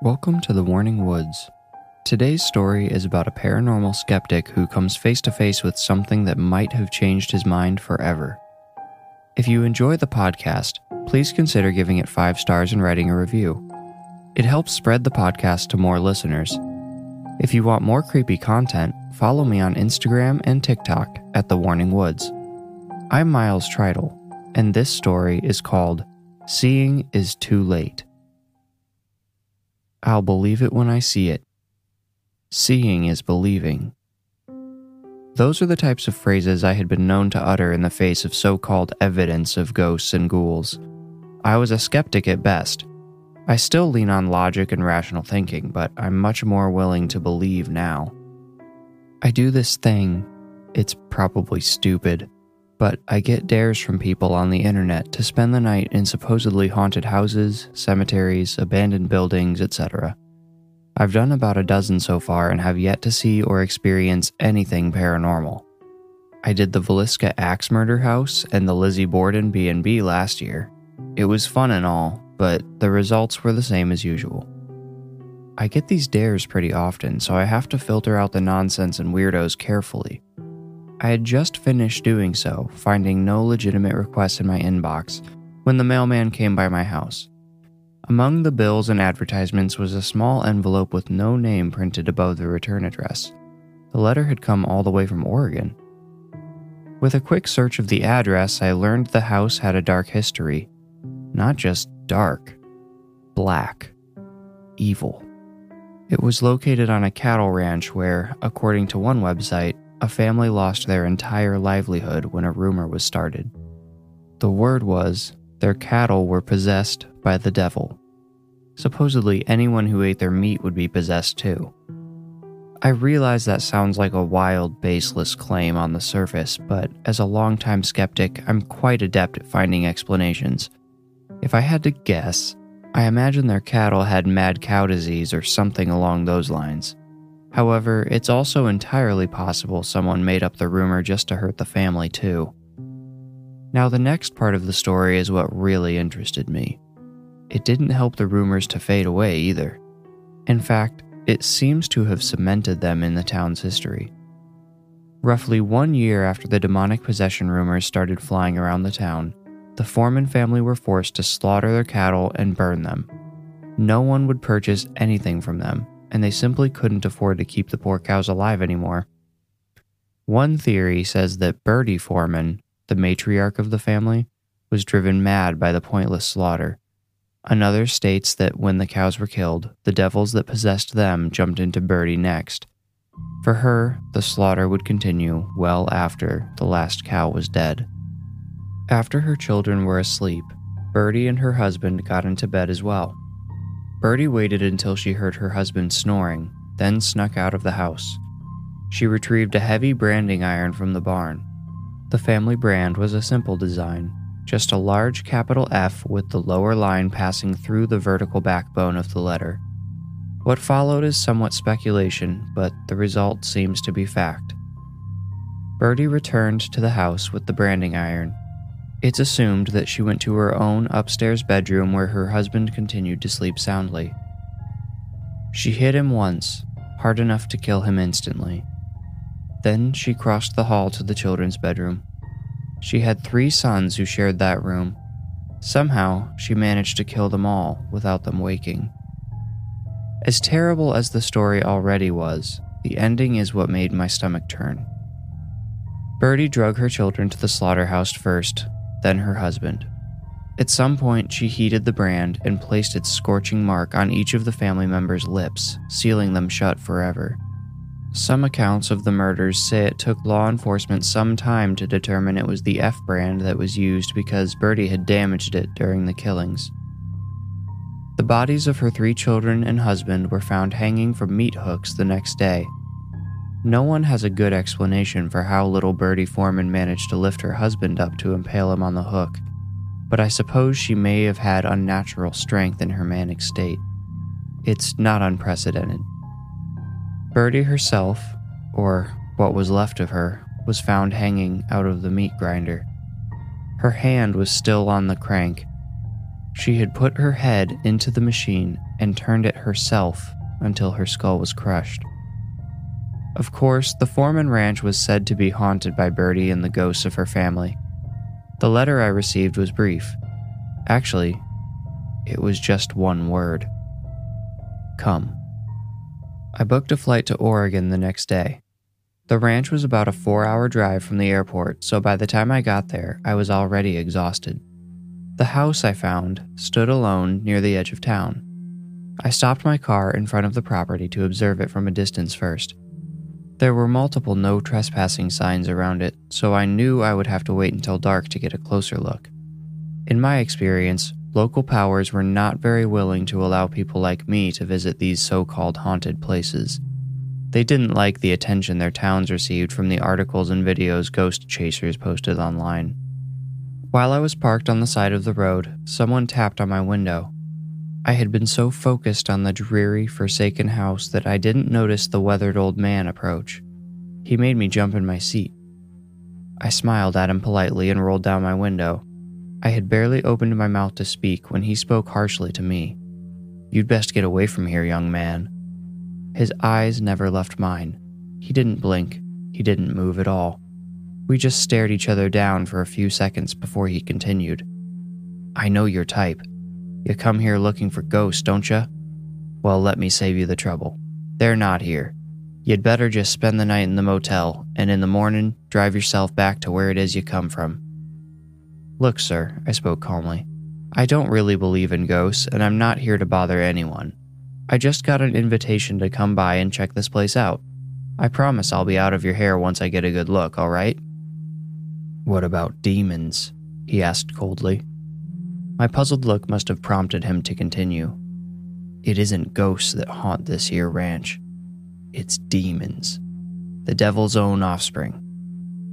Welcome to the Warning Woods. Today's story is about a paranormal skeptic who comes face to face with something that might have changed his mind forever. If you enjoy the podcast, please consider giving it five stars and writing a review. It helps spread the podcast to more listeners. If you want more creepy content, follow me on Instagram and TikTok at The Warning Woods. I'm Miles Tritle, and this story is called Seeing is Too Late. I'll believe it when I see it. Seeing is believing. Those are the types of phrases I had been known to utter in the face of so called evidence of ghosts and ghouls. I was a skeptic at best. I still lean on logic and rational thinking, but I'm much more willing to believe now. I do this thing, it's probably stupid, but I get dares from people on the internet to spend the night in supposedly haunted houses, cemeteries, abandoned buildings, etc. I've done about a dozen so far and have yet to see or experience anything paranormal. I did the Villisca Axe Murder House and the Lizzie Borden B&B last year. It was fun and all, but the results were the same as usual. I get these dares pretty often, so I have to filter out the nonsense and weirdos carefully. I had just finished doing so, finding no legitimate requests in my inbox, when the mailman came by my house. Among the bills and advertisements was a small envelope with no name printed above the return address. The letter had come all the way from Oregon. With a quick search of the address, I learned the house had a dark history. Not just dark, black, evil. It was located on a cattle ranch where, according to one website, a family lost their entire livelihood when a rumor was started. The word was their cattle were possessed by the devil. Supposedly, anyone who ate their meat would be possessed too. I realize that sounds like a wild, baseless claim on the surface, but as a longtime skeptic, I'm quite adept at finding explanations. If I had to guess, I imagine their cattle had mad cow disease or something along those lines. However, it's also entirely possible someone made up the rumor just to hurt the family, too. Now, the next part of the story is what really interested me. It didn't help the rumors to fade away either. In fact, it seems to have cemented them in the town's history. Roughly one year after the demonic possession rumors started flying around the town, the Foreman family were forced to slaughter their cattle and burn them. No one would purchase anything from them, and they simply couldn't afford to keep the poor cows alive anymore. One theory says that Bertie Foreman, the matriarch of the family, was driven mad by the pointless slaughter. Another states that when the cows were killed, the devils that possessed them jumped into Bertie next. For her, the slaughter would continue well after the last cow was dead. After her children were asleep, Bertie and her husband got into bed as well. Bertie waited until she heard her husband snoring, then snuck out of the house. She retrieved a heavy branding iron from the barn. The family brand was a simple design, just a large capital F with the lower line passing through the vertical backbone of the letter. What followed is somewhat speculation, but the result seems to be fact. Bertie returned to the house with the branding iron it's assumed that she went to her own upstairs bedroom where her husband continued to sleep soundly. She hit him once, hard enough to kill him instantly. Then she crossed the hall to the children's bedroom. She had three sons who shared that room. Somehow, she managed to kill them all without them waking. As terrible as the story already was, the ending is what made my stomach turn. Bertie drug her children to the slaughterhouse first, then her husband. At some point, she heated the brand and placed its scorching mark on each of the family members' lips, sealing them shut forever. Some accounts of the murders say it took law enforcement some time to determine it was the F brand that was used because Bertie had damaged it during the killings. The bodies of her three children and husband were found hanging from meat hooks the next day, no one has a good explanation for how little Bertie Foreman managed to lift her husband up to impale him on the hook, but I suppose she may have had unnatural strength in her manic state. It's not unprecedented. Bertie herself, or what was left of her, was found hanging out of the meat grinder. Her hand was still on the crank. She had put her head into the machine and turned it herself until her skull was crushed. Of course, the Foreman Ranch was said to be haunted by Bertie and the ghosts of her family. The letter I received was brief. Actually, it was just one word Come. I booked a flight to Oregon the next day. The ranch was about a four hour drive from the airport, so by the time I got there, I was already exhausted. The house I found stood alone near the edge of town. I stopped my car in front of the property to observe it from a distance first. There were multiple no trespassing signs around it, so I knew I would have to wait until dark to get a closer look. In my experience, local powers were not very willing to allow people like me to visit these so called haunted places. They didn't like the attention their towns received from the articles and videos ghost chasers posted online. While I was parked on the side of the road, someone tapped on my window I had been so focused on the dreary, forsaken house that I didn't notice the weathered old man approach. He made me jump in my seat. I smiled at him politely and rolled down my window. I had barely opened my mouth to speak when he spoke harshly to me. You'd best get away from here, young man. His eyes never left mine. He didn't blink, he didn't move at all. We just stared each other down for a few seconds before he continued. I know your type. You come here looking for ghosts, don't you? Well, let me save you the trouble. They're not here. You'd better just spend the night in the motel, and in the morning, drive yourself back to where it is you come from. Look, sir, I spoke calmly. I don't really believe in ghosts, and I'm not here to bother anyone. I just got an invitation to come by and check this place out. I promise I'll be out of your hair once I get a good look, alright? What about demons? he asked coldly. My puzzled look must have prompted him to continue. It isn't ghosts that haunt this here ranch, it's demons, the devil's own offspring.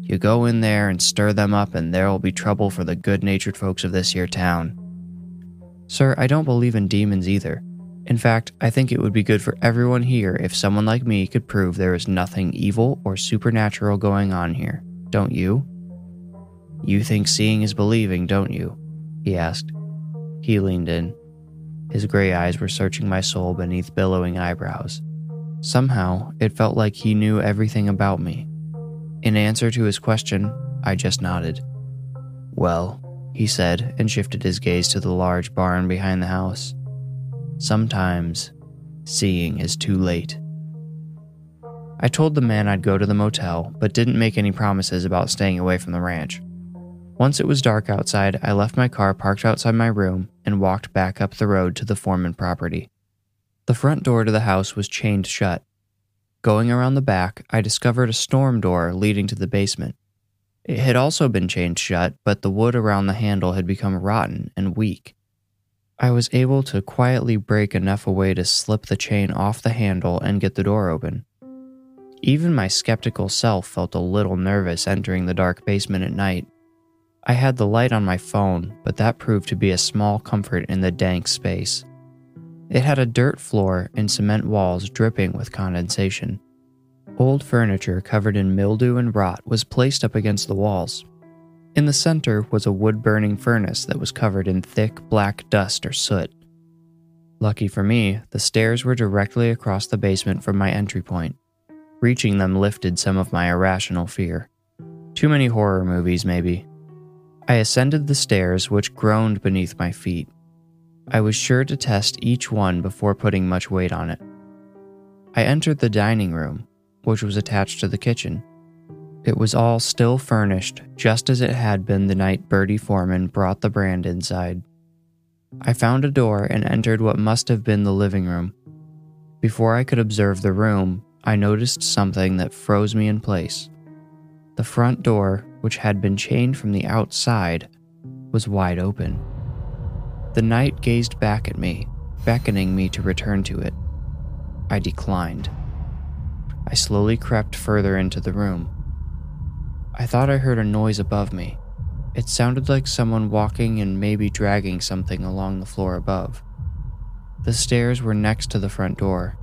You go in there and stir them up, and there'll be trouble for the good natured folks of this here town. Sir, I don't believe in demons either. In fact, I think it would be good for everyone here if someone like me could prove there is nothing evil or supernatural going on here, don't you? You think seeing is believing, don't you? He asked. He leaned in. His gray eyes were searching my soul beneath billowing eyebrows. Somehow, it felt like he knew everything about me. In answer to his question, I just nodded. Well, he said, and shifted his gaze to the large barn behind the house. Sometimes, seeing is too late. I told the man I'd go to the motel, but didn't make any promises about staying away from the ranch. Once it was dark outside, I left my car parked outside my room and walked back up the road to the Foreman property. The front door to the house was chained shut. Going around the back, I discovered a storm door leading to the basement. It had also been chained shut, but the wood around the handle had become rotten and weak. I was able to quietly break enough away to slip the chain off the handle and get the door open. Even my skeptical self felt a little nervous entering the dark basement at night. I had the light on my phone, but that proved to be a small comfort in the dank space. It had a dirt floor and cement walls dripping with condensation. Old furniture covered in mildew and rot was placed up against the walls. In the center was a wood burning furnace that was covered in thick black dust or soot. Lucky for me, the stairs were directly across the basement from my entry point. Reaching them lifted some of my irrational fear. Too many horror movies, maybe, I ascended the stairs, which groaned beneath my feet. I was sure to test each one before putting much weight on it. I entered the dining room, which was attached to the kitchen. It was all still furnished, just as it had been the night Bertie Foreman brought the brand inside. I found a door and entered what must have been the living room. Before I could observe the room, I noticed something that froze me in place. The front door, which had been chained from the outside, was wide open. The night gazed back at me, beckoning me to return to it. I declined. I slowly crept further into the room. I thought I heard a noise above me. It sounded like someone walking and maybe dragging something along the floor above. The stairs were next to the front door.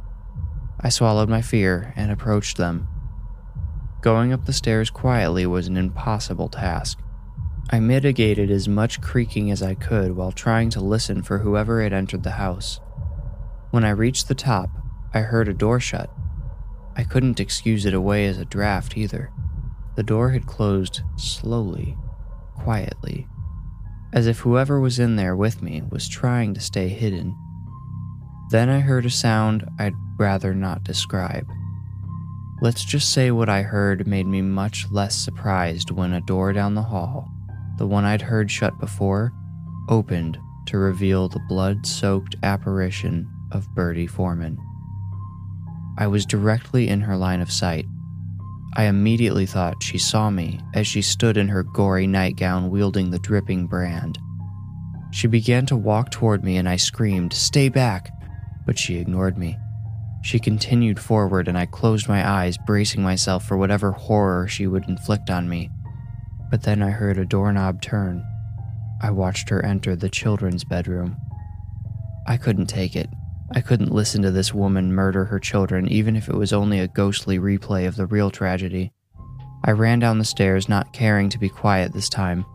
I swallowed my fear and approached them. Going up the stairs quietly was an impossible task. I mitigated as much creaking as I could while trying to listen for whoever had entered the house. When I reached the top, I heard a door shut. I couldn't excuse it away as a draft either. The door had closed slowly, quietly, as if whoever was in there with me was trying to stay hidden. Then I heard a sound I'd rather not describe. Let's just say what I heard made me much less surprised when a door down the hall, the one I'd heard shut before, opened to reveal the blood soaked apparition of Bertie Foreman. I was directly in her line of sight. I immediately thought she saw me as she stood in her gory nightgown wielding the dripping brand. She began to walk toward me and I screamed, Stay back! But she ignored me. She continued forward and I closed my eyes, bracing myself for whatever horror she would inflict on me. But then I heard a doorknob turn. I watched her enter the children's bedroom. I couldn't take it. I couldn't listen to this woman murder her children, even if it was only a ghostly replay of the real tragedy. I ran down the stairs, not caring to be quiet this time.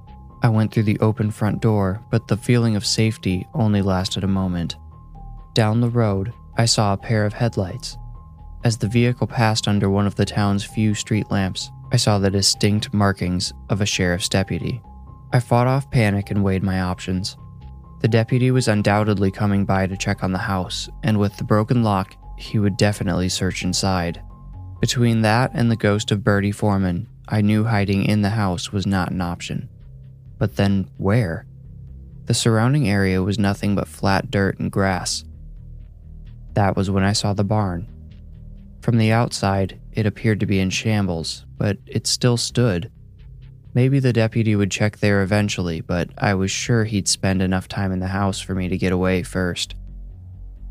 I went through the open front door, but the feeling of safety only lasted a moment. Down the road, I saw a pair of headlights. As the vehicle passed under one of the town's few street lamps, I saw the distinct markings of a sheriff's deputy. I fought off panic and weighed my options. The deputy was undoubtedly coming by to check on the house, and with the broken lock, he would definitely search inside. Between that and the ghost of Bertie Foreman, I knew hiding in the house was not an option. But then where? The surrounding area was nothing but flat dirt and grass. That was when I saw the barn. From the outside, it appeared to be in shambles, but it still stood, Maybe the deputy would check there eventually, but I was sure he'd spend enough time in the house for me to get away first.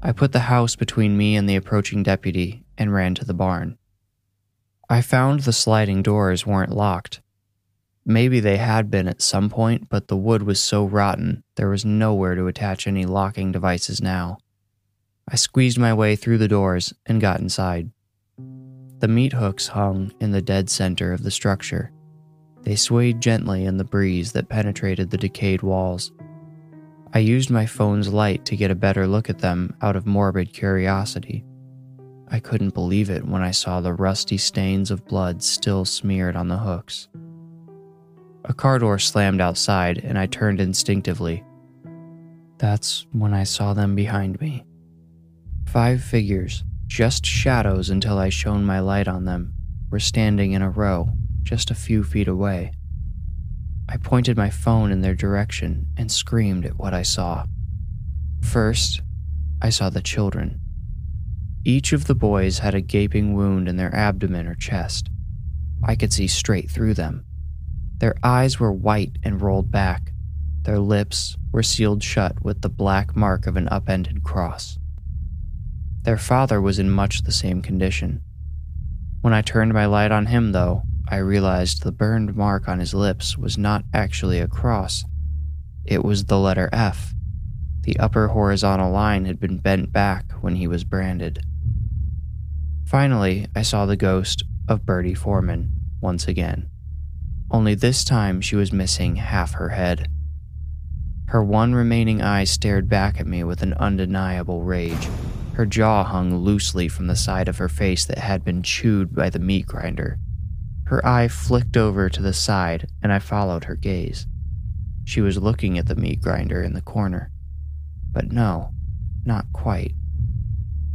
I put the house between me and the approaching deputy and ran to the barn. I found the sliding doors weren't locked. Maybe they had been at some point, but the wood was so rotten there was nowhere to attach any locking devices now. I squeezed my way through the doors and got inside. The meat hooks hung in the dead center of the structure. They swayed gently in the breeze that penetrated the decayed walls. I used my phone's light to get a better look at them out of morbid curiosity. I couldn't believe it when I saw the rusty stains of blood still smeared on the hooks. A car door slammed outside, and I turned instinctively. That's when I saw them behind me. Five figures, just shadows until I shone my light on them, were standing in a row, just a few feet away. I pointed my phone in their direction and screamed at what I saw. First, I saw the children. Each of the boys had a gaping wound in their abdomen or chest. I could see straight through them. Their eyes were white and rolled back. Their lips were sealed shut with the black mark of an upended cross. Their father was in much the same condition. When I turned my light on him, though, I realized the burned mark on his lips was not actually a cross, it was the letter F. The upper horizontal line had been bent back when he was branded. Finally, I saw the ghost of Bertie Foreman once again. Only this time she was missing half her head. Her one remaining eye stared back at me with an undeniable rage. Her jaw hung loosely from the side of her face that had been chewed by the meat grinder. Her eye flicked over to the side, and I followed her gaze. She was looking at the meat grinder in the corner. But no, not quite.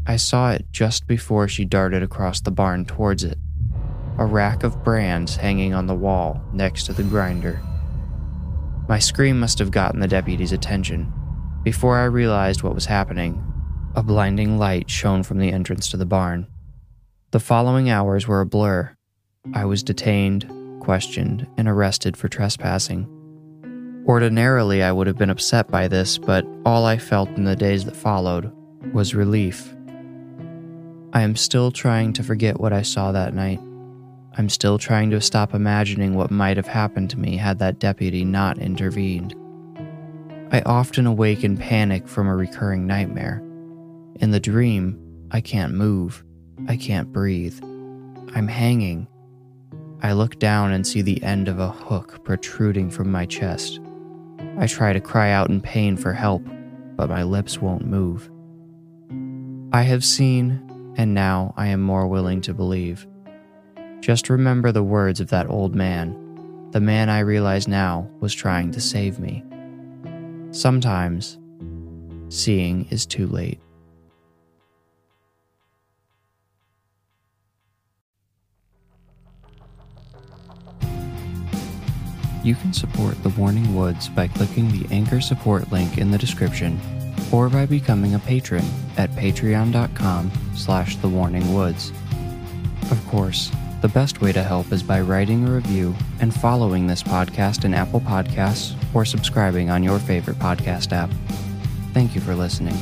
I saw it just before she darted across the barn towards it a rack of brands hanging on the wall next to the grinder. My scream must have gotten the deputy's attention. Before I realized what was happening, a blinding light shone from the entrance to the barn. The following hours were a blur, I was detained, questioned, and arrested for trespassing. Ordinarily, I would have been upset by this, but all I felt in the days that followed was relief. I am still trying to forget what I saw that night. I'm still trying to stop imagining what might have happened to me had that deputy not intervened. I often awake in panic from a recurring nightmare. In the dream, I can't move, I can't breathe. I'm hanging, I look down and see the end of a hook protruding from my chest. I try to cry out in pain for help, but my lips won't move. I have seen, and now I am more willing to believe. Just remember the words of that old man, the man I realize now was trying to save me. Sometimes, seeing is too late. You can support The Warning Woods by clicking the Anchor support link in the description or by becoming a patron at patreon.com slash thewarningwoods. Of course, the best way to help is by writing a review and following this podcast in Apple Podcasts or subscribing on your favorite podcast app. Thank you for listening.